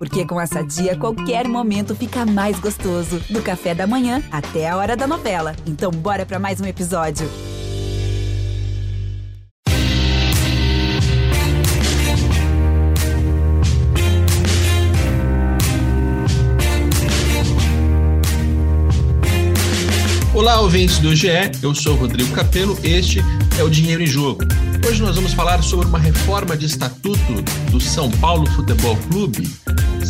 Porque com essa dia, qualquer momento fica mais gostoso. Do café da manhã até a hora da novela. Então, bora para mais um episódio. Olá, ouvintes do GE, eu sou Rodrigo Capello, este é o Dinheiro em Jogo. Hoje nós vamos falar sobre uma reforma de estatuto do São Paulo Futebol Clube.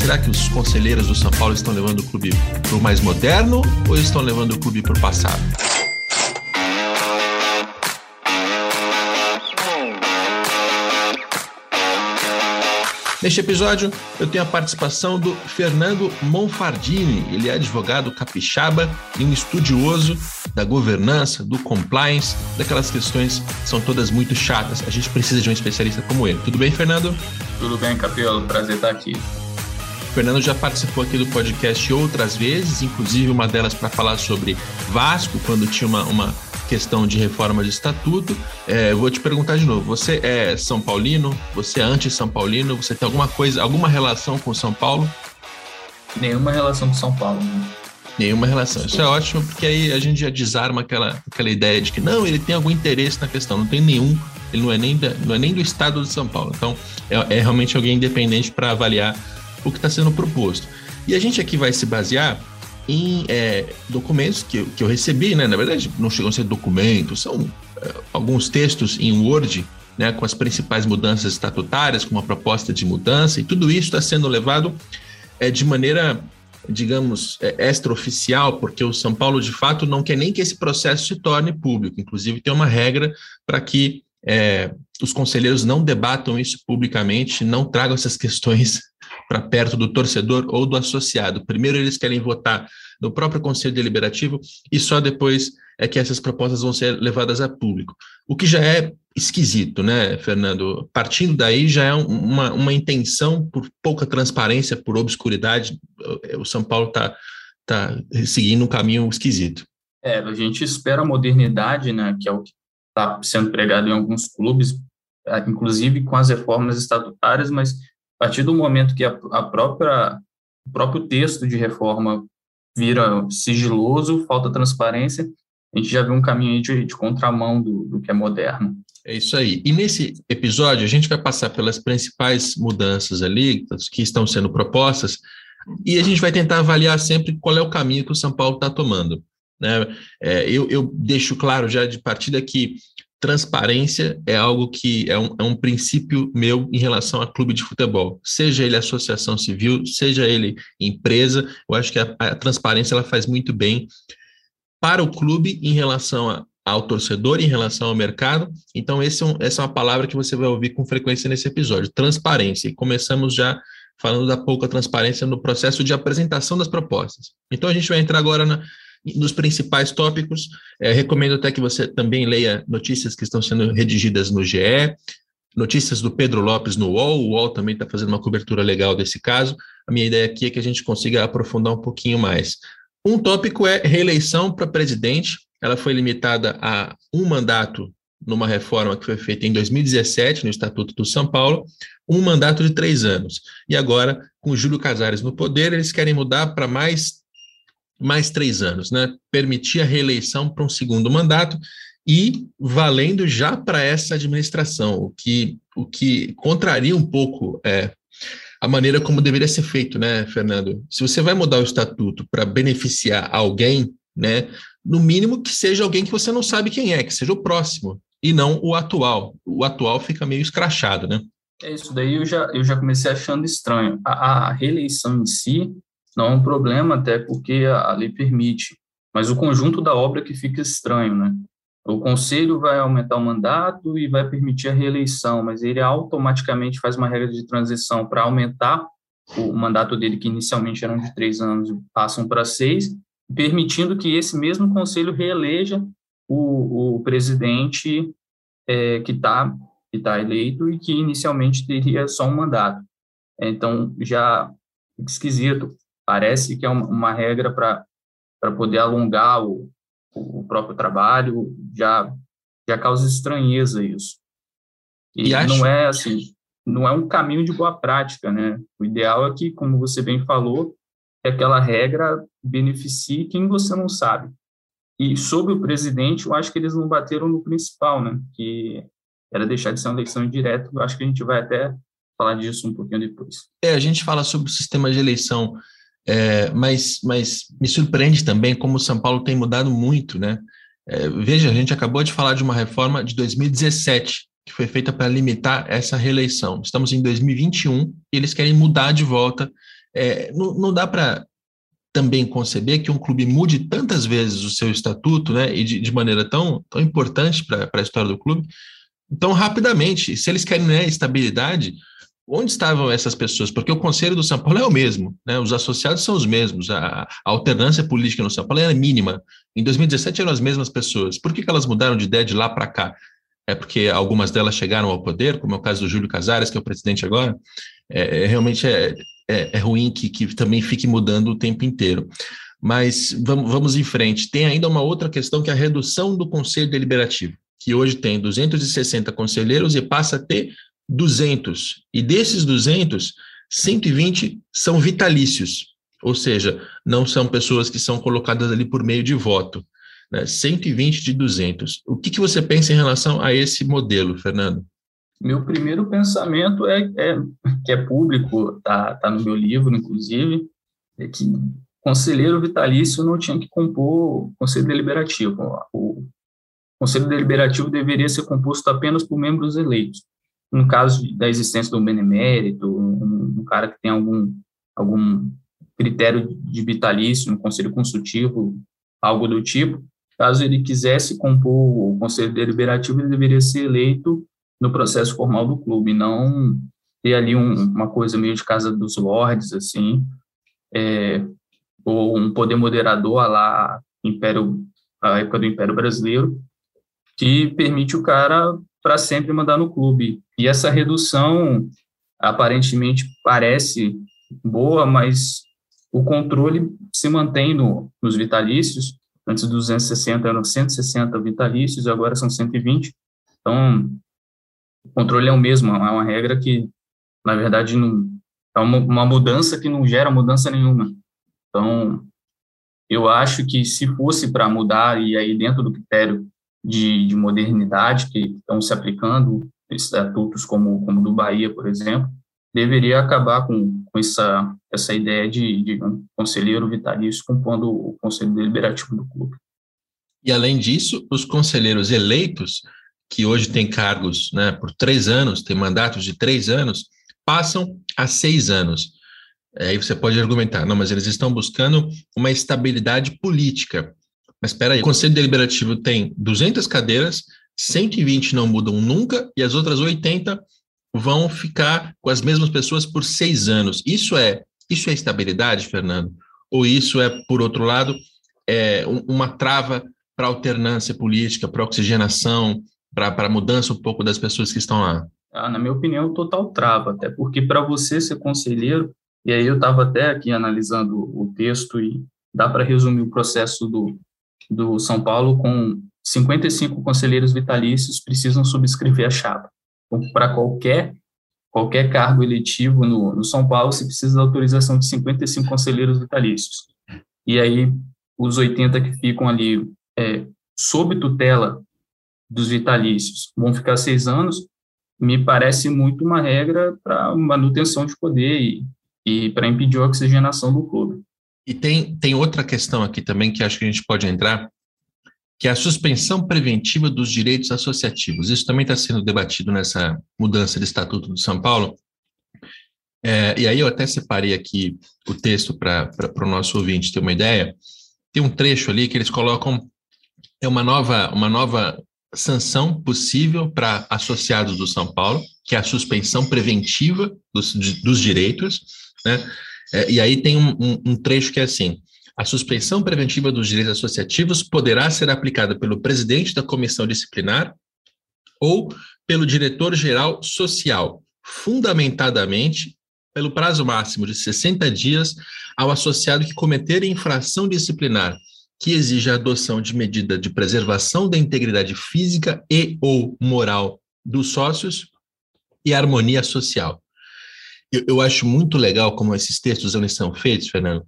Será que os conselheiros do São Paulo estão levando o clube para o mais moderno ou estão levando o clube para o passado? Neste episódio, eu tenho a participação do Fernando Monfardini. Ele é advogado capixaba e um estudioso da governança, do compliance, daquelas questões que são todas muito chatas. A gente precisa de um especialista como ele. Tudo bem, Fernando? Tudo bem, Capelo. Prazer estar aqui. O Fernando já participou aqui do podcast outras vezes, inclusive uma delas para falar sobre Vasco, quando tinha uma, uma questão de reforma de estatuto. É, vou te perguntar de novo: você é São Paulino? Você é anti-São Paulino? Você tem alguma coisa, alguma relação com São Paulo? Nenhuma relação com São Paulo. Né? Nenhuma relação. Isso é ótimo, porque aí a gente já desarma aquela, aquela ideia de que não, ele tem algum interesse na questão. Não tem nenhum. Ele não é nem, da, não é nem do estado de São Paulo. Então, é, é realmente alguém independente para avaliar o que está sendo proposto. E a gente aqui vai se basear em é, documentos que que eu recebi, né? Na verdade, não chegam a ser documentos, são é, alguns textos em Word, né? Com as principais mudanças estatutárias, com uma proposta de mudança, e tudo isso está sendo levado é, de maneira, digamos, é, extraoficial, porque o São Paulo, de fato, não quer nem que esse processo se torne público. Inclusive, tem uma regra para que é, os conselheiros não debatam isso publicamente, não tragam essas questões para perto do torcedor ou do associado. Primeiro eles querem votar no próprio Conselho Deliberativo e só depois é que essas propostas vão ser levadas a público. O que já é esquisito, né, Fernando? Partindo daí já é uma, uma intenção por pouca transparência, por obscuridade. O São Paulo está tá seguindo um caminho esquisito. É, a gente espera a modernidade, né, que é o que está sendo pregado em alguns clubes, inclusive com as reformas estatutárias, mas a partir do momento que a, a própria o próprio texto de reforma vira sigiloso, falta transparência, a gente já vê um caminho de, de contramão do, do que é moderno. É isso aí. E nesse episódio, a gente vai passar pelas principais mudanças ali que estão sendo propostas e a gente vai tentar avaliar sempre qual é o caminho que o São Paulo está tomando. Né? É, eu, eu, deixo claro já de partida que transparência é algo que é um, é um, princípio meu em relação a clube de futebol, seja ele associação civil, seja ele empresa, eu acho que a, a transparência ela faz muito bem para o clube em relação a, ao torcedor, em relação ao mercado. Então, é um, essa é uma palavra que você vai ouvir com frequência nesse episódio, transparência. E começamos já falando da pouca transparência no processo de apresentação das propostas. Então, a gente vai entrar agora na, nos principais tópicos. É, recomendo até que você também leia notícias que estão sendo redigidas no GE, notícias do Pedro Lopes no UOL. O UOL também está fazendo uma cobertura legal desse caso. A minha ideia aqui é que a gente consiga aprofundar um pouquinho mais. Um tópico é reeleição para presidente. Ela foi limitada a um mandato numa reforma que foi feita em 2017 no Estatuto do São Paulo, um mandato de três anos. E agora, com Júlio Casares no poder, eles querem mudar para mais mais três anos, né? Permitir a reeleição para um segundo mandato e valendo já para essa administração, o que, o que contraria um pouco é, a maneira como deveria ser feito, né, Fernando? Se você vai mudar o estatuto para beneficiar alguém, né, no mínimo que seja alguém que você não sabe quem é, que seja o próximo, e não o atual. O atual fica meio escrachado, né? É isso daí eu já, eu já comecei achando estranho. A, a reeleição em si, não é um problema, até porque a, lei permite, mas o conjunto da obra que fica estranho, né? O conselho vai aumentar o mandato e vai permitir a reeleição, mas ele automaticamente faz uma regra de transição para aumentar o mandato dele, que inicialmente eram de três anos, passam para seis, permitindo que esse mesmo conselho reeleja o, o presidente é, que está que tá eleito e que inicialmente teria só um mandato. Então, já esquisito. Parece que é uma, regra para poder alongar o, o próprio trabalho, já, já causa estranheza isso. E, e acho... não é assim, não é um caminho de boa prática, né? O ideal é que, como você bem falou, que aquela regra beneficie quem você não sabe. E sobre o presidente, eu acho que eles não bateram no principal, né? Que era deixar de ser uma eleição indireta. Eu acho que a gente vai até falar disso um pouquinho depois. É, a gente fala sobre o sistema de eleição, é, mas, mas me surpreende também como o São Paulo tem mudado muito, né? É, veja, a gente acabou de falar de uma reforma de 2017, que foi feita para limitar essa reeleição. Estamos em 2021 e eles querem mudar de volta. É, não, não dá para também conceber que um clube mude tantas vezes o seu estatuto, né, e de, de maneira tão, tão importante para a história do clube, tão rapidamente. Se eles querem né, estabilidade, onde estavam essas pessoas? Porque o Conselho do São Paulo é o mesmo, né? os associados são os mesmos, a, a alternância política no São Paulo era mínima. Em 2017 eram as mesmas pessoas. Por que, que elas mudaram de ideia de lá para cá? É porque algumas delas chegaram ao poder, como é o caso do Júlio Casares, que é o presidente agora. É, é realmente é, é, é ruim que, que também fique mudando o tempo inteiro. Mas vamos, vamos em frente. Tem ainda uma outra questão que é a redução do Conselho Deliberativo, que hoje tem 260 conselheiros e passa a ter 200. E desses 200, 120 são vitalícios, ou seja, não são pessoas que são colocadas ali por meio de voto. Né? 120 de 200. O que, que você pensa em relação a esse modelo, Fernando? Meu primeiro pensamento é, é que é público, está tá no meu livro, inclusive, é que conselheiro vitalício não tinha que compor o conselho deliberativo. O conselho deliberativo deveria ser composto apenas por membros eleitos no caso da existência do benemérito, um, um cara que tem algum, algum critério de vitalício, um conselho consultivo, algo do tipo, caso ele quisesse compor o conselho deliberativo, ele deveria ser eleito no processo formal do clube, não ter ali um, uma coisa meio de casa dos lords, assim, é, ou um poder moderador lá Império, a época do Império Brasileiro, que permite o cara para sempre mandar no clube. E essa redução aparentemente parece boa, mas o controle se mantém no, nos vitalícios. Antes dos 260 eram 160 vitalícios, agora são 120. Então, o controle é o mesmo, é uma regra que, na verdade, não, é uma, uma mudança que não gera mudança nenhuma. Então, eu acho que se fosse para mudar, e aí dentro do critério de, de modernidade que estão se aplicando, estatutos como, como do Bahia, por exemplo, deveria acabar com, com essa, essa ideia de, de um conselheiro vitalício compondo o conselho deliberativo do clube. E, além disso, os conselheiros eleitos, que hoje têm cargos né, por três anos, têm mandatos de três anos, passam a seis anos. Aí você pode argumentar, não, mas eles estão buscando uma estabilidade política. Mas espera aí, o Conselho Deliberativo tem 200 cadeiras, 120 não mudam nunca e as outras 80 vão ficar com as mesmas pessoas por seis anos. Isso é isso é estabilidade, Fernando? Ou isso é, por outro lado, é uma trava para alternância política, para oxigenação, para mudança um pouco das pessoas que estão lá? Ah, na minha opinião, total trava, até porque para você ser conselheiro, e aí eu estava até aqui analisando o texto e dá para resumir o processo do, do São Paulo com 55 conselheiros vitalícios precisam subscrever a chapa. Então, para qualquer qualquer cargo eletivo no, no São Paulo, se precisa da autorização de 55 conselheiros vitalícios. E aí, os 80 que ficam ali é, sob tutela dos vitalícios vão ficar seis anos, me parece muito uma regra para manutenção de poder e, e para impedir a oxigenação do clube. E tem, tem outra questão aqui também que acho que a gente pode entrar, que é a suspensão preventiva dos direitos associativos. Isso também está sendo debatido nessa mudança de Estatuto do São Paulo. É, e aí eu até separei aqui o texto para o nosso ouvinte ter uma ideia. Tem um trecho ali que eles colocam é uma nova, uma nova sanção possível para associados do São Paulo, que é a suspensão preventiva dos, dos direitos, né? É, e aí tem um, um, um trecho que é assim: a suspensão preventiva dos direitos associativos poderá ser aplicada pelo presidente da comissão disciplinar ou pelo diretor-geral social, fundamentadamente pelo prazo máximo de 60 dias ao associado que cometer infração disciplinar que exija a adoção de medida de preservação da integridade física e ou moral dos sócios e harmonia social. Eu, eu, acho muito legal como esses textos eles são feitos, Fernando,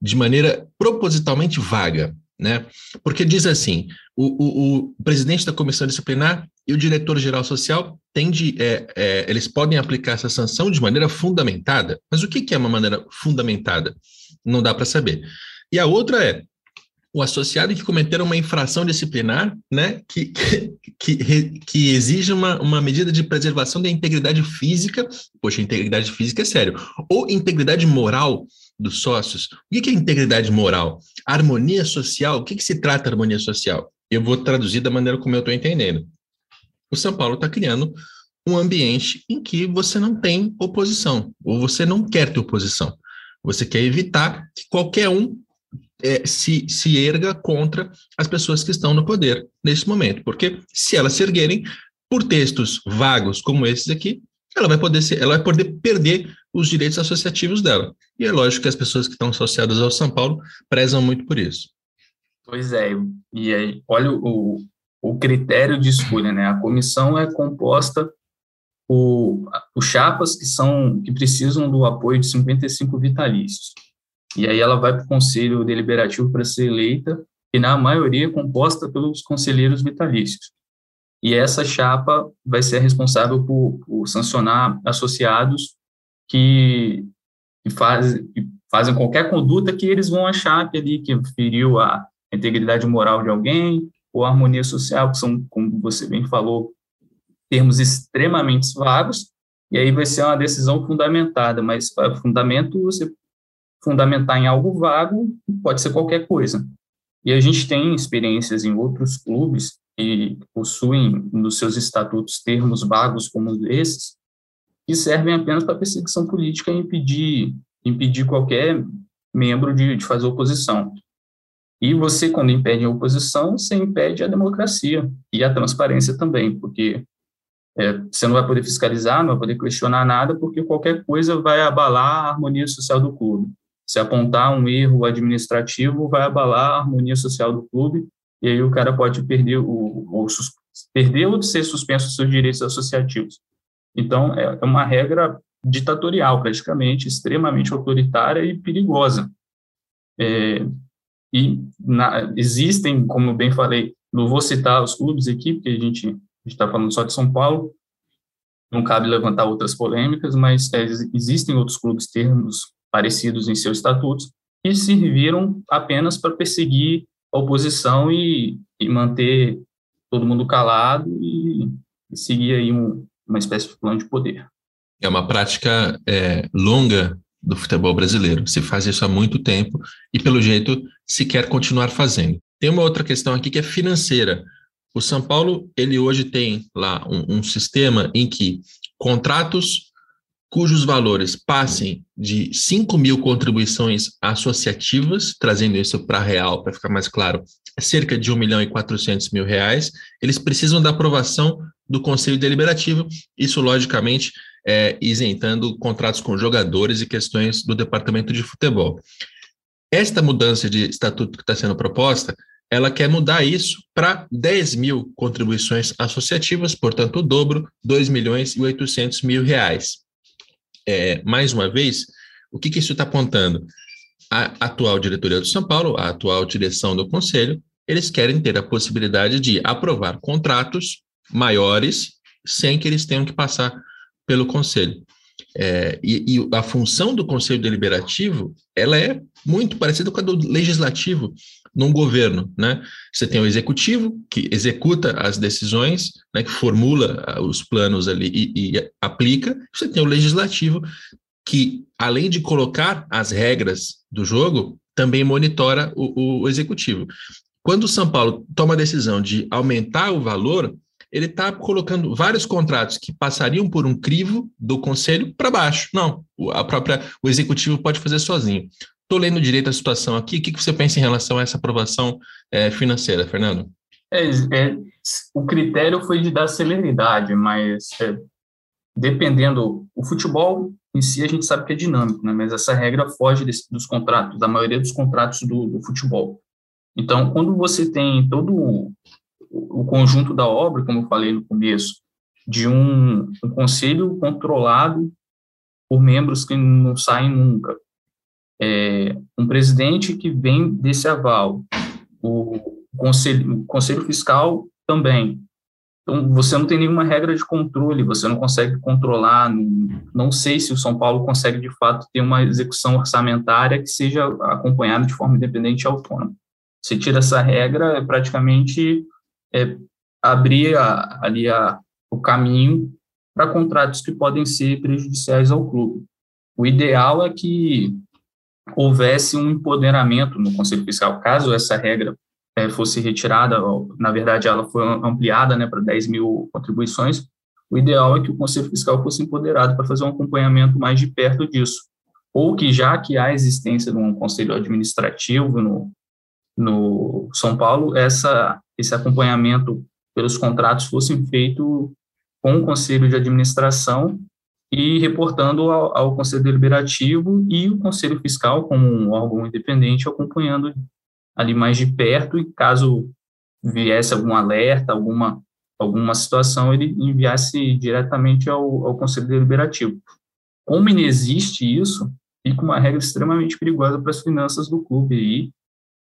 de maneira propositalmente vaga, né? Porque diz assim: o, o, o presidente da comissão disciplinar e o diretor-geral social tende, é, é, eles podem aplicar essa sanção de maneira fundamentada. Mas o que, que é uma maneira fundamentada? Não dá para saber. E a outra é o associado que cometeram uma infração disciplinar, né, que, que, que, que exige uma, uma medida de preservação da integridade física, poxa, integridade física é sério, ou integridade moral dos sócios. O que é integridade moral? Harmonia social, o que, que se trata harmonia social? Eu vou traduzir da maneira como eu estou entendendo. O São Paulo está criando um ambiente em que você não tem oposição, ou você não quer ter oposição. Você quer evitar que qualquer um é, se, se erga contra as pessoas que estão no poder nesse momento, porque se elas se erguerem por textos vagos como esses aqui, ela vai poder ser, ela vai poder perder os direitos associativos dela. E é lógico que as pessoas que estão associadas ao São Paulo prezam muito por isso. Pois é, e aí, olha o, o critério de escolha, né? A comissão é composta por, por chapas que são que precisam do apoio de 55 vitalícios. E aí ela vai para o conselho deliberativo para ser eleita, e na maioria é composta pelos conselheiros vitalícios. E essa chapa vai ser responsável por, por sancionar associados que, que, faz, que, fazem qualquer conduta que eles vão achar que ali que feriu a integridade moral de alguém ou a harmonia social, que são, como você bem falou, termos extremamente vagos, e aí vai ser uma decisão fundamentada, mas fundamento você fundamentar em algo vago pode ser qualquer coisa. E a gente tem experiências em outros clubes que possuem nos seus estatutos termos vagos como esses, que servem apenas para perseguição política e impedir, impedir qualquer membro de, de fazer oposição. E você, quando impede a oposição, você impede a democracia e a transparência também, porque é, você não vai poder fiscalizar, não vai poder questionar nada, porque qualquer coisa vai abalar a harmonia social do clube. Se apontar um erro administrativo, vai abalar a harmonia social do clube, e aí o cara pode perder, o, ou, perder ou ser suspenso seus direitos associativos. Então, é, é uma regra ditatorial, praticamente, extremamente autoritária e perigosa. É, e na, existem, como bem falei, não vou citar os clubes aqui, porque a gente está falando só de São Paulo, não cabe levantar outras polêmicas, mas é, existem outros clubes termos parecidos em seus estatutos, que serviram apenas para perseguir a oposição e, e, manter todo mundo calado e, e seguir aí um, uma espécie de plano de poder. É uma prática é, longa do futebol brasileiro. Se faz isso há muito tempo e, pelo jeito, se quer continuar fazendo. Tem uma outra questão aqui que é financeira. O São Paulo, ele hoje tem lá um, um sistema em que contratos cujos valores passem de 5 mil contribuições associativas, trazendo isso para real, para ficar mais claro, cerca de 1 milhão e 400 mil reais, eles precisam da aprovação do Conselho Deliberativo, isso, logicamente, é, isentando contratos com jogadores e questões do Departamento de Futebol. Esta mudança de estatuto que está sendo proposta, ela quer mudar isso para 10 mil contribuições associativas, portanto, o dobro, 2 milhões e 800 mil reais é, mais uma vez, o que, que isso está apontando? A atual diretoria do São Paulo, a atual direção do Conselho, eles querem ter a possibilidade de aprovar contratos maiores sem que eles tenham que passar pelo Conselho. É, e, e, a função do Conselho Deliberativo ela é muito parecida com a do Legislativo num governo, né? Você tem o Executivo que executa as decisões, né, que formula ah, os planos ali e, e aplica. Você tem o Legislativo que, além de colocar as regras do jogo, também monitora o, o Executivo. Quando o São Paulo toma a decisão de aumentar o valor, ele está colocando vários contratos que passariam por um crivo do conselho para baixo. Não, a própria o executivo pode fazer sozinho. Estou lendo direito a situação aqui. O que, que você pensa em relação a essa aprovação é, financeira, Fernando? É, é, o critério foi de dar celeridade, mas é, dependendo, o futebol em si a gente sabe que é dinâmico, né? mas essa regra foge desse, dos contratos, da maioria dos contratos do, do futebol. Então, quando você tem todo o conjunto da obra, como eu falei no começo, de um, um conselho controlado por membros que não saem nunca. É, um presidente que vem desse aval, o conselho, o conselho fiscal também. Então, você não tem nenhuma regra de controle, você não consegue controlar, não, sei se o São Paulo consegue, de fato, ter uma execução orçamentária que seja acompanhada de forma independente e autônoma. Você tira essa regra, é praticamente é, abrir a, ali a, o caminho para contratos que podem ser prejudiciais ao clube. O ideal é que houvesse um empoderamento no Conselho Fiscal, caso essa regra é, fosse retirada, na verdade ela foi ampliada né, para 10 mil contribuições, o ideal é que o Conselho Fiscal fosse empoderado para fazer um acompanhamento mais de perto disso. Ou que, já que há existência de um conselho administrativo no, no São Paulo, essa, esse acompanhamento pelos contratos fosse feito com o Conselho de Administração e reportando ao, ao, Conselho Deliberativo e o Conselho Fiscal, como um órgão independente, acompanhando ali mais de perto e caso viesse algum alerta, alguma, alguma situação, ele enviasse diretamente ao, ao Conselho Deliberativo. Como inexiste isso, fica uma regra extremamente perigosa para as finanças do clube e,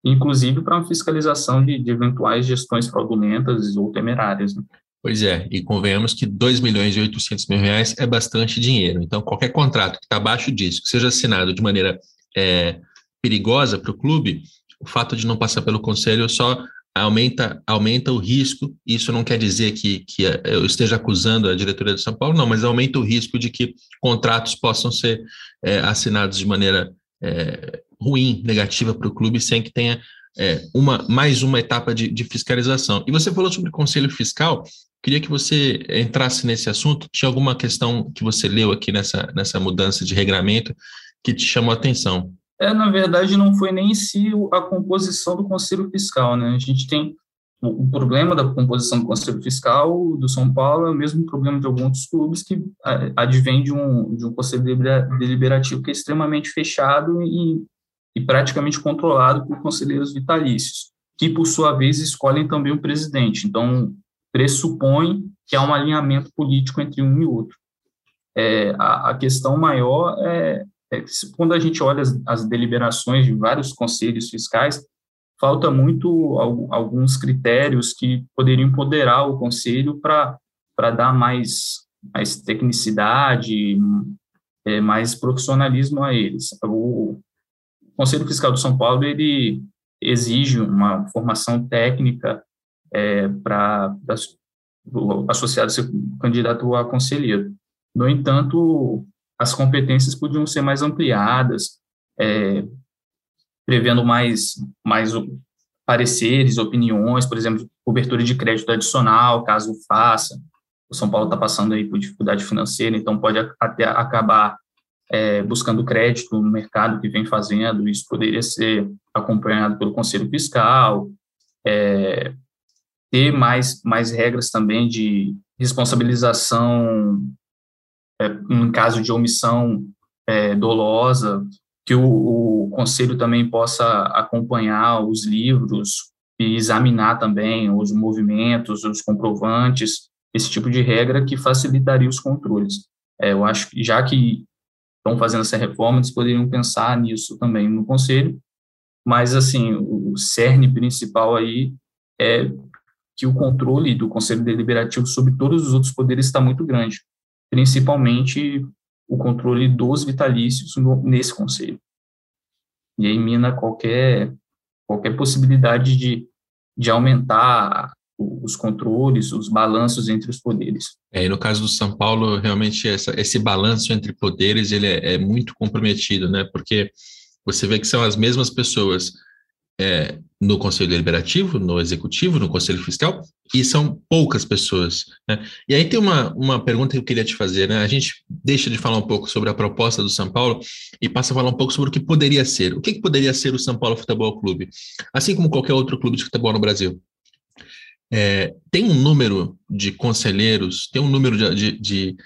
inclusive, para a fiscalização de, de, eventuais gestões fraudulentas ou temerárias. Né? Pois é, e convenhamos que 2 milhões e 800 mil reais é bastante dinheiro. Então, qualquer contrato que está abaixo disso, que seja assinado de maneira é, perigosa para o clube, o fato de não passar pelo conselho só aumenta, aumenta o risco. Isso não quer dizer que, que eu esteja acusando a diretoria de São Paulo, não, mas aumenta o risco de que contratos possam ser é, assinados de maneira é, ruim, negativa para o clube, sem que tenha é, uma, mais uma etapa de, de, fiscalização. E você falou sobre conselho fiscal, queria que você entrasse nesse assunto. Tinha alguma questão que você leu aqui nessa, nessa mudança de regramento que te chamou a atenção? É, na verdade, não foi nem em si a composição do Conselho Fiscal, né? A gente tem o problema da composição do Conselho Fiscal do São Paulo é o mesmo problema de alguns clubes que advém de um, de um Conselho Deliberativo que é extremamente fechado e, e praticamente controlado por conselheiros vitalícios, que, por sua vez, escolhem também o presidente. Então, pressupõe que há um alinhamento político entre um e outro. É, a, a questão maior é, é, quando a gente olha as, as, deliberações de vários conselhos fiscais, falta muito alguns critérios que poderiam empoderar o conselho para dar mais, mais tecnicidade, é, mais profissionalismo a eles. O Conselho Fiscal de São Paulo, ele exige uma formação técnica é, para associado ser candidato a conselheiro. No entanto, as competências podiam ser mais ampliadas, é, prevendo mais, mais pareceres, opiniões, por exemplo, cobertura de crédito adicional, caso faça. O São Paulo está passando aí por dificuldade financeira, então pode até acabar é, buscando crédito no mercado que vem fazendo, isso poderia ser acompanhado pelo Conselho Fiscal, é, ter mais, mais regras também de responsabilização é, em caso de omissão é, dolosa, que o, o, conselho também possa acompanhar os livros e examinar também os movimentos, os comprovantes, esse tipo de regra que facilitaria os controles. É, eu acho que já que estão fazendo essa reforma, eles poderiam pensar nisso também no conselho, mas assim, o cerne principal aí é que o controle do conselho deliberativo sobre todos os outros poderes está muito grande principalmente o controle dos vitalícios nesse conselho. E aí mina qualquer, qualquer possibilidade de, de aumentar os controles, os balanços entre os poderes. É, e no caso do São Paulo, realmente essa, esse balanço entre poderes ele é, é, muito comprometido, né? Porque você vê que são as mesmas pessoas é, no Conselho Deliberativo, no Executivo, no Conselho Fiscal, e são poucas pessoas. Né? E aí tem uma, uma pergunta que eu queria te fazer, né? A gente deixa de falar um pouco sobre a proposta do São Paulo e passa a falar um pouco sobre o que poderia ser. O que, que poderia ser o São Paulo Futebol Clube? Assim como qualquer outro clube de futebol no Brasil. É, tem um número de conselheiros, tem um número de, de, de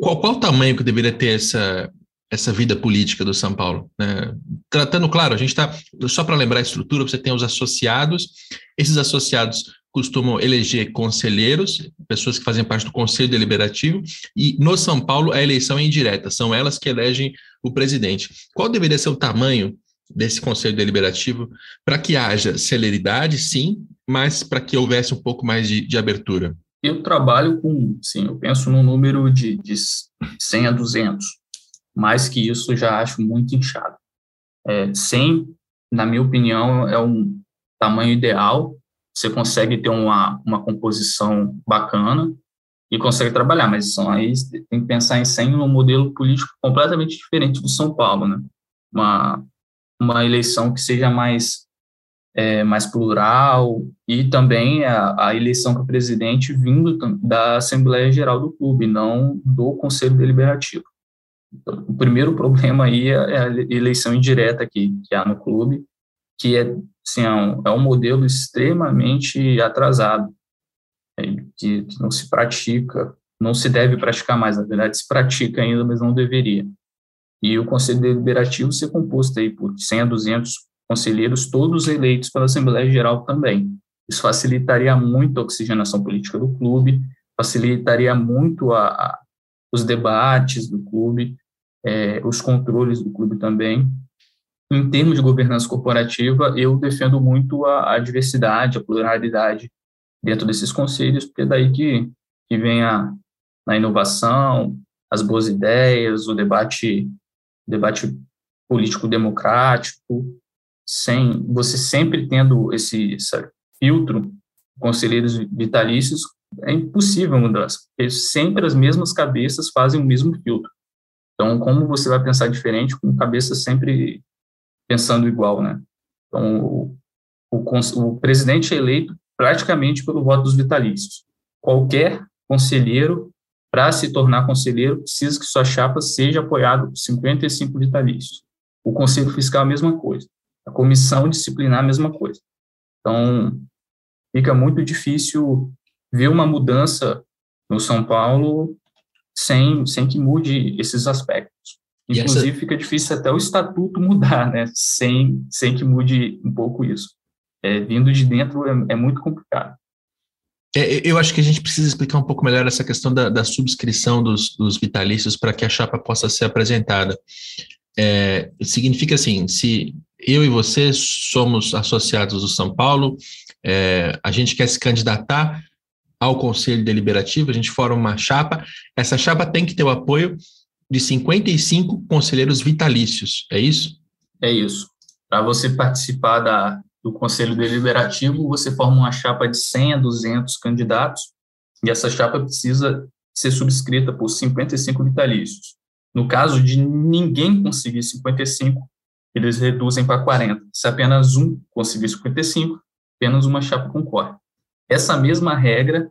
qual, qual o tamanho que deveria ter essa, essa vida política do São Paulo. Né? Tratando, claro, a gente está, só para lembrar a estrutura, você tem os associados, esses associados costumam eleger conselheiros, pessoas que fazem parte do Conselho Deliberativo, e no São Paulo a eleição é indireta, são elas que elegem o presidente. Qual deveria ser o tamanho desse Conselho Deliberativo para que haja celeridade, sim, mas para que houvesse um pouco mais de, de, abertura? Eu trabalho com, sim, eu penso num número de, de 100 a 200, mais que isso já acho muito inchado. É, 100, na minha opinião, é um tamanho ideal, você consegue ter uma, uma composição bacana e consegue trabalhar, mas são aí tem que pensar em 100 um modelo político completamente diferente do São Paulo, né? Uma, uma eleição que seja mais é, mais plural e também a, a eleição para presidente vindo da Assembleia Geral do clube, não do Conselho Deliberativo. O primeiro problema aí é a eleição indireta que, que há no clube, que é assim, é um, é um modelo extremamente atrasado, que, que, não se pratica, não se deve praticar mais, na verdade se pratica ainda, mas não deveria. E o Conselho Deliberativo ser composto aí por 100 a 200 conselheiros, todos eleitos pela Assembleia Geral também. Isso facilitaria muito a oxigenação política do clube, facilitaria muito a, a os debates do clube, é, os controles do clube também, em termos de governança corporativa, eu defendo muito a, a diversidade, a pluralidade dentro desses conselhos, porque é daí que, que vem a, a inovação, as boas ideias, o debate, debate político democrático, sem você sempre tendo esse, esse filtro, conselheiros vitalícios, é impossível mudança, porque sempre as mesmas cabeças fazem o mesmo filtro. Então, como você vai pensar diferente com cabeças sempre pensando igual, né? Então, o, o, o presidente é eleito praticamente pelo voto dos vitalícios. Qualquer conselheiro, para se tornar conselheiro, precisa que sua chapa seja apoiada por 55 vitalícios. O Conselho Fiscal a mesma coisa. A comissão disciplinar a mesma coisa. Então, fica muito difícil ver uma mudança no São Paulo sem, sem que mude esses aspectos. Inclusive, essa... fica difícil até o estatuto mudar, né? Sem, sem que mude um pouco isso. É, vindo de dentro é, é muito complicado. É, eu acho que a gente precisa explicar um pouco melhor essa questão da, da subscrição dos, dos vitalícios para que a chapa possa ser apresentada. É, significa assim, se eu e você somos associados do São Paulo, é, a gente quer se candidatar ao Conselho Deliberativo, a gente forma uma chapa, essa chapa tem que ter o apoio de 55 conselheiros vitalícios, é isso? É isso. Para você participar da, do Conselho Deliberativo, você forma uma chapa de 100 a 200 candidatos, e essa chapa precisa ser subscrita por 55 vitalícios. No caso de ninguém conseguir 55, eles reduzem para 40. Se apenas um conseguir 55, apenas uma chapa concorre. Essa mesma regra,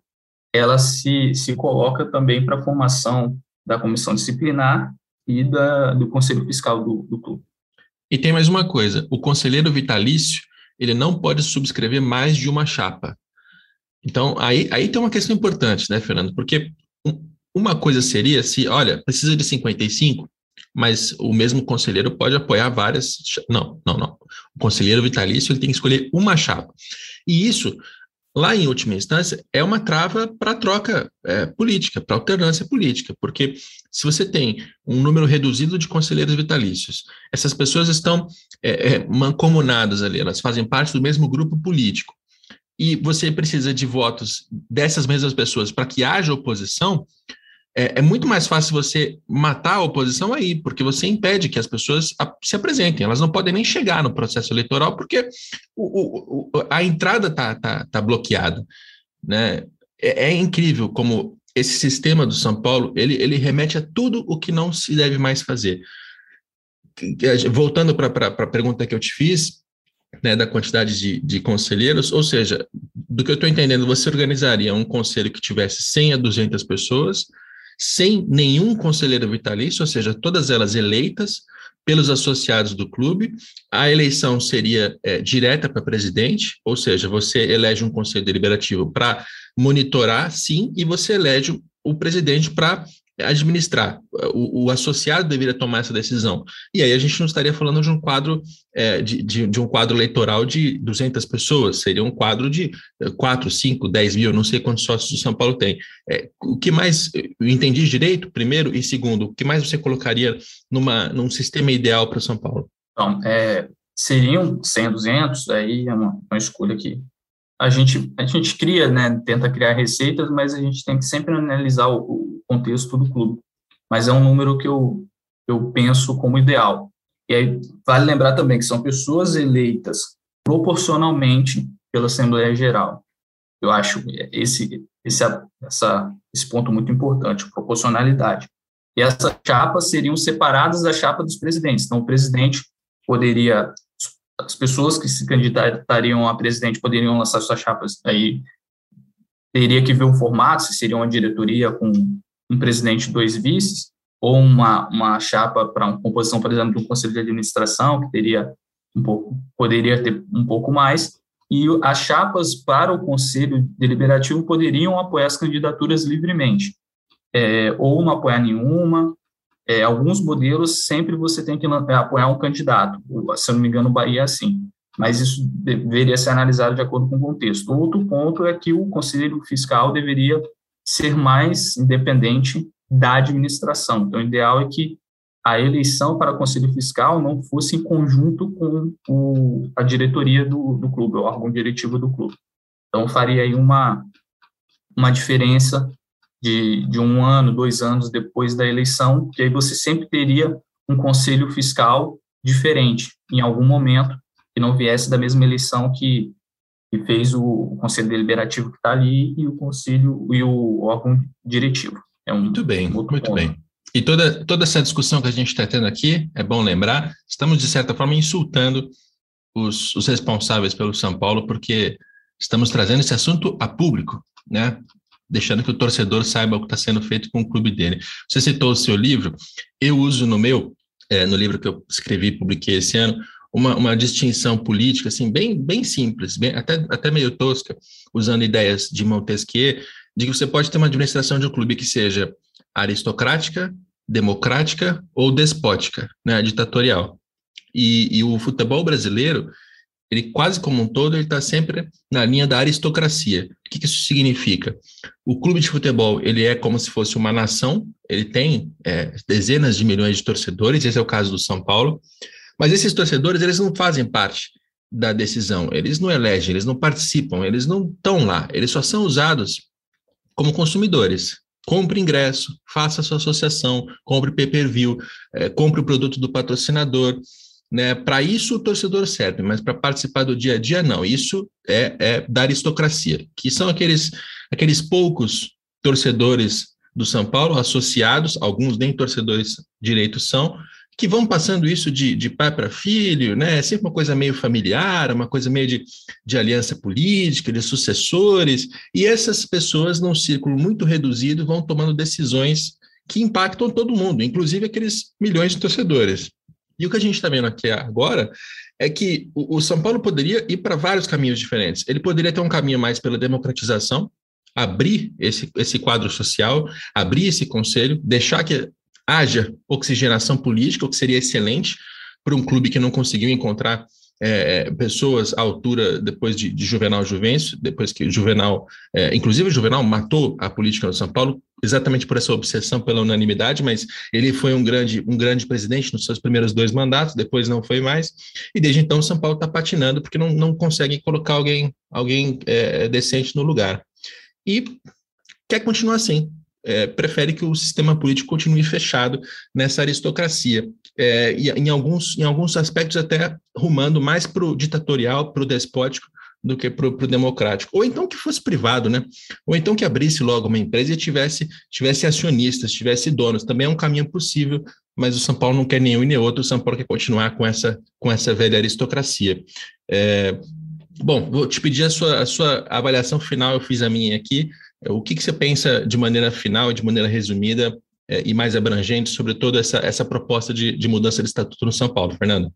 ela se, se coloca também para a formação da comissão disciplinar e da, do conselho fiscal do, do clube. E tem mais uma coisa: o conselheiro vitalício ele não pode subscrever mais de uma chapa. Então, aí, aí tem uma questão importante, né, Fernando? Porque uma coisa seria se, olha, precisa de 55, mas o mesmo conselheiro pode apoiar várias. Não, não, não. O conselheiro vitalício ele tem que escolher uma chapa. E isso lá em última instância, é uma trava para troca é, política, para alternância política, porque se você tem um número reduzido de conselheiros vitalícios, essas pessoas estão é, é, mancomunadas ali, elas fazem parte do mesmo grupo político, e você precisa de votos dessas mesmas pessoas para que haja oposição, é, é, muito mais fácil você matar a oposição aí, porque você impede que as pessoas se apresentem. Elas não podem nem chegar no processo eleitoral, porque o, o, a entrada está tá, tá bloqueada. Né? É, é, incrível como esse sistema do São Paulo ele, ele remete a tudo o que não se deve mais fazer. Voltando para a pergunta que eu te fiz, né, da quantidade de, de conselheiros, ou seja, do que eu estou entendendo, você organizaria um conselho que tivesse 100 a 200 pessoas, sem nenhum conselheiro vitalício, ou seja, todas elas eleitas pelos associados do clube. A eleição seria é, direta para presidente, ou seja, você elege um conselho deliberativo para monitorar, sim, e você elege o presidente para administrar. O, o, associado deveria tomar essa decisão. E aí a gente não estaria falando de um quadro é, de, de, de, um quadro eleitoral de 200 pessoas, seria um quadro de 4, 5, 10 mil, não sei quantos sócios o São Paulo tem. É, o que mais, eu entendi direito, primeiro, e segundo, o que mais você colocaria numa, num sistema ideal para São Paulo? Então, é, seriam 100, 200, aí é uma, uma escolha que a gente, a gente cria, né, tenta criar receitas, mas a gente tem que sempre analisar o, o contexto do clube. Mas é um número que eu, eu penso como ideal. E aí vale lembrar também que são pessoas eleitas proporcionalmente pela Assembleia Geral. Eu acho esse, esse, essa, esse ponto muito importante, proporcionalidade. E essas chapas seriam separadas da chapa dos presidentes. Então, o presidente poderia as pessoas que se candidatariam a presidente poderiam lançar suas chapas, aí. Teria que ver o formato, se seria uma diretoria com um presidente e dois vices, ou uma, uma chapa para uma composição, por exemplo, do conselho de administração, que teria um pouco, poderia ter um pouco mais, e as chapas para o conselho deliberativo poderiam apoiar as candidaturas livremente, é, ou não apoiar nenhuma, é, alguns modelos sempre você tem que é, apoiar um candidato. Se eu não me engano, o Bahia é assim. Mas isso deveria ser analisado de acordo com o contexto. Outro ponto é que o Conselho Fiscal deveria ser mais independente da administração. Então, o ideal é que a eleição para Conselho Fiscal não fosse em conjunto com o, a diretoria do, do clube, o órgão diretivo do clube. Então, faria aí uma, uma diferença de, de um ano, dois anos depois da eleição, que aí você sempre teria um conselho fiscal diferente em algum momento, que não viesse da mesma eleição que, que fez o, conselho deliberativo que está ali e o conselho e o órgão diretivo. É um, muito bem, muito ponto. bem. E toda, toda essa discussão que a gente está tendo aqui, é bom lembrar, estamos, de certa forma, insultando os, os responsáveis pelo São Paulo, porque estamos trazendo esse assunto a público, né? Deixando que o torcedor saiba o que está sendo feito com o clube dele. Você citou o seu livro, eu uso no meu, é, no livro que eu escrevi e publiquei esse ano, uma, uma distinção política, assim, bem, bem simples, bem, até, até meio tosca, usando ideias de Montesquieu, de que você pode ter uma administração de um clube que seja aristocrática, democrática ou despótica, né, ditatorial. E, e o futebol brasileiro, ele quase como um todo, ele está sempre na linha da aristocracia. Que, que, isso significa? O clube de futebol, ele é como se fosse uma nação, ele tem é, dezenas de milhões de torcedores, esse é o caso do São Paulo, mas esses torcedores, eles não fazem parte da decisão, eles não elegem, eles não participam, eles não estão lá, eles só são usados como consumidores. Compre ingresso, faça sua associação, compre pay-per-view, é, compre o produto do patrocinador, né? Para isso o torcedor serve, mas para participar do dia a dia, não. Isso é, é da aristocracia, que são aqueles, aqueles poucos torcedores do São Paulo associados, alguns nem torcedores direitos são, que vão passando isso de, de pai para filho, né? É sempre uma coisa meio familiar, uma coisa meio de, de aliança política, de sucessores, e essas pessoas, num círculo muito reduzido, vão tomando decisões que impactam todo mundo, inclusive aqueles milhões de torcedores. E o que a gente está vendo aqui agora é que o, São Paulo poderia ir para vários caminhos diferentes. Ele poderia ter um caminho mais pela democratização, abrir esse, esse quadro social, abrir esse conselho, deixar que haja oxigenação política, o que seria excelente para um clube que não conseguiu encontrar é, pessoas à altura depois de, de Juvenal Juvencio, depois que Juvenal, é, inclusive Juvenal matou a política no São Paulo, exatamente por essa obsessão pela unanimidade, mas ele foi um grande, um grande presidente nos seus primeiros dois mandatos, depois não foi mais, e desde então São Paulo está patinando porque não, não consegue colocar alguém, alguém é, decente no lugar. E quer continuar assim, é, prefere que o sistema político continue fechado nessa aristocracia. É, e em alguns, em alguns aspectos até rumando mais para o ditatorial, para o despótico, do que para o democrático. Ou então que fosse privado, né? Ou então que abrisse logo uma empresa e tivesse, tivesse acionistas, tivesse donos. Também é um caminho possível, mas o São Paulo não quer nenhum e nem outro. O São Paulo quer continuar com essa, com essa velha aristocracia. É, bom, vou te pedir a sua, a sua avaliação final, eu fiz a minha aqui. O que, que você pensa de maneira final, de maneira resumida é, e mais abrangente sobre toda essa, essa proposta de, de mudança de estatuto no São Paulo, Fernando?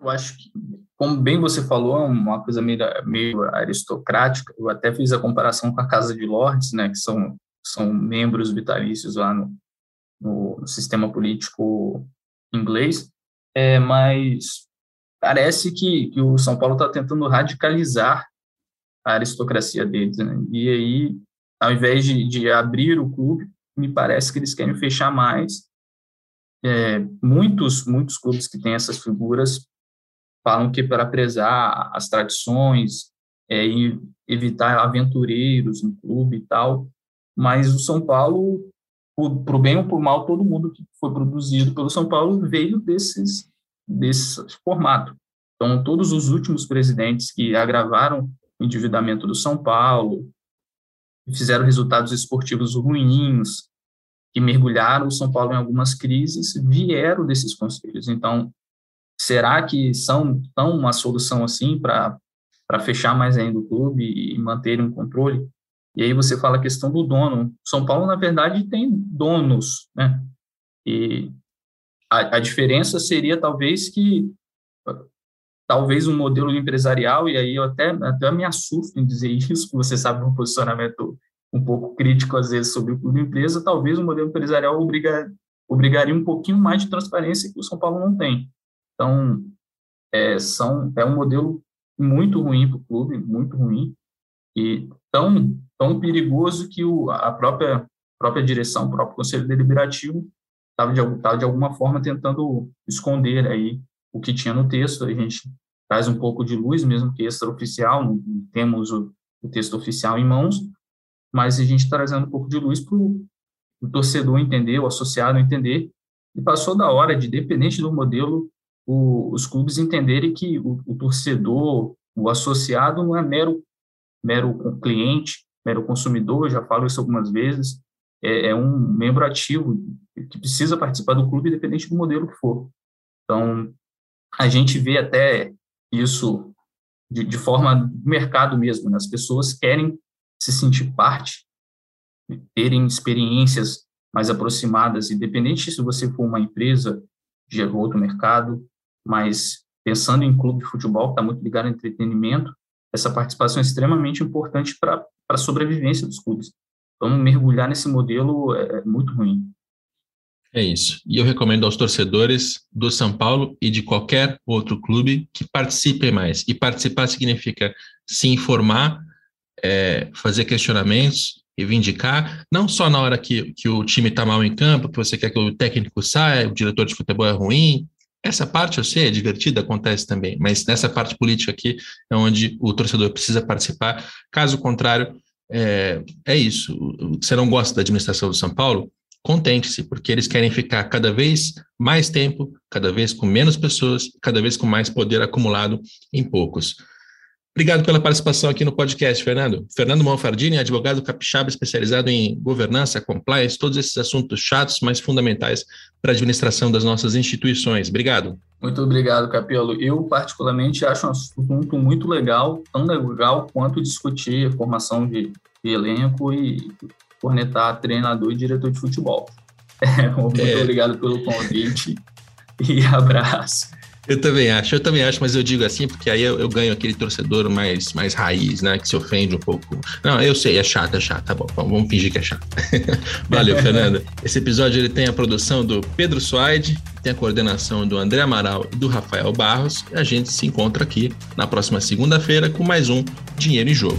Eu acho que como bem você falou, é uma coisa meio, meio aristocrática. Eu até fiz a comparação com a Casa de Lords, né, que são, são membros vitalícios lá no, no, no sistema político inglês, é, mas parece que, que o São Paulo está tentando radicalizar a aristocracia deles, né? E aí, ao invés de, de abrir o clube, me parece que eles querem fechar mais. É, muitos, muitos clubes que têm essas figuras falam que para prezar as tradições é, e evitar aventureiros no clube e tal, mas o São Paulo, por, o bem ou por mal, todo mundo que foi produzido pelo São Paulo veio desses, desse formato. Então, todos os últimos presidentes que agravaram o endividamento do São Paulo, fizeram resultados esportivos ruins, que mergulharam o São Paulo em algumas crises, vieram desses conselhos. Então, será que são tão uma solução assim para fechar mais ainda o clube e manter um controle? E aí você fala a questão do dono. São Paulo, na verdade, tem donos, né? E a, a diferença seria talvez que talvez um modelo empresarial, e aí eu até, até me assusto em dizer isso, porque você sabe um posicionamento um pouco crítico, às vezes, sobre o clube empresa, talvez o modelo empresarial obriga, obrigaria um pouquinho mais de transparência que o São Paulo não tem. Então, é, são, é um modelo muito ruim para o clube, muito ruim, e tão, tão perigoso que o, a própria, própria direção, o próprio Conselho Deliberativo estava de, de alguma forma tentando esconder aí o que tinha no texto, a gente traz um pouco de luz, mesmo que extraoficial, não temos o, o texto oficial em mãos, mas a gente trazendo um pouco de luz para o torcedor entender, o associado entender, e passou da hora de, dependente do modelo, o, os clubes entenderem que o, o, torcedor, o associado, não é mero, mero cliente, mero consumidor, já falo isso algumas vezes, é, é um membro ativo que precisa participar do clube, independente do modelo que for. Então, a gente vê até isso de, de forma mercado mesmo, né? as pessoas querem se sentir parte, terem experiências mais aproximadas, independente se você for uma empresa de outro mercado, mas pensando em clube de futebol, que está muito ligado ao entretenimento, essa participação é extremamente importante para a sobrevivência dos clubes. Então, mergulhar nesse modelo é, é muito ruim. É isso. E eu recomendo aos torcedores do São Paulo e de qualquer outro clube que participem mais. E participar significa se informar, é, fazer questionamentos, reivindicar, não só na hora que, que o time está mal em campo, que você quer que o técnico saia, o diretor de futebol é ruim. Essa parte eu sei, é divertida, acontece também, mas nessa parte política aqui é onde o torcedor precisa participar. Caso contrário, é, é isso. Você não gosta da administração do São Paulo? Contente-se, porque eles querem ficar cada vez mais tempo, cada vez com menos pessoas, cada vez com mais poder acumulado em poucos. Obrigado pela participação aqui no podcast, Fernando. Fernando Monfardini, advogado capixaba especializado em governança, compliance, todos esses assuntos chatos, mas fundamentais para a administração das nossas instituições. Obrigado. Muito obrigado, Capelo. Eu, particularmente, acho um assunto muito legal, tão legal quanto discutir a formação de, de elenco e cornetar treinador e diretor de futebol. É, muito é. obrigado pelo convite e abraço. Eu também acho, eu também acho, mas eu digo assim porque aí eu, eu, ganho aquele torcedor mais, mais raiz, né? Que se ofende um pouco. Não, eu sei, é chato, é chato, tá bom, vamos fingir que é chato. Valeu, Fernanda. Esse episódio ele tem a produção do Pedro Suaide, tem a coordenação do André Amaral e do Rafael Barros. E a gente se encontra aqui na próxima segunda-feira com mais um Dinheiro em Jogo.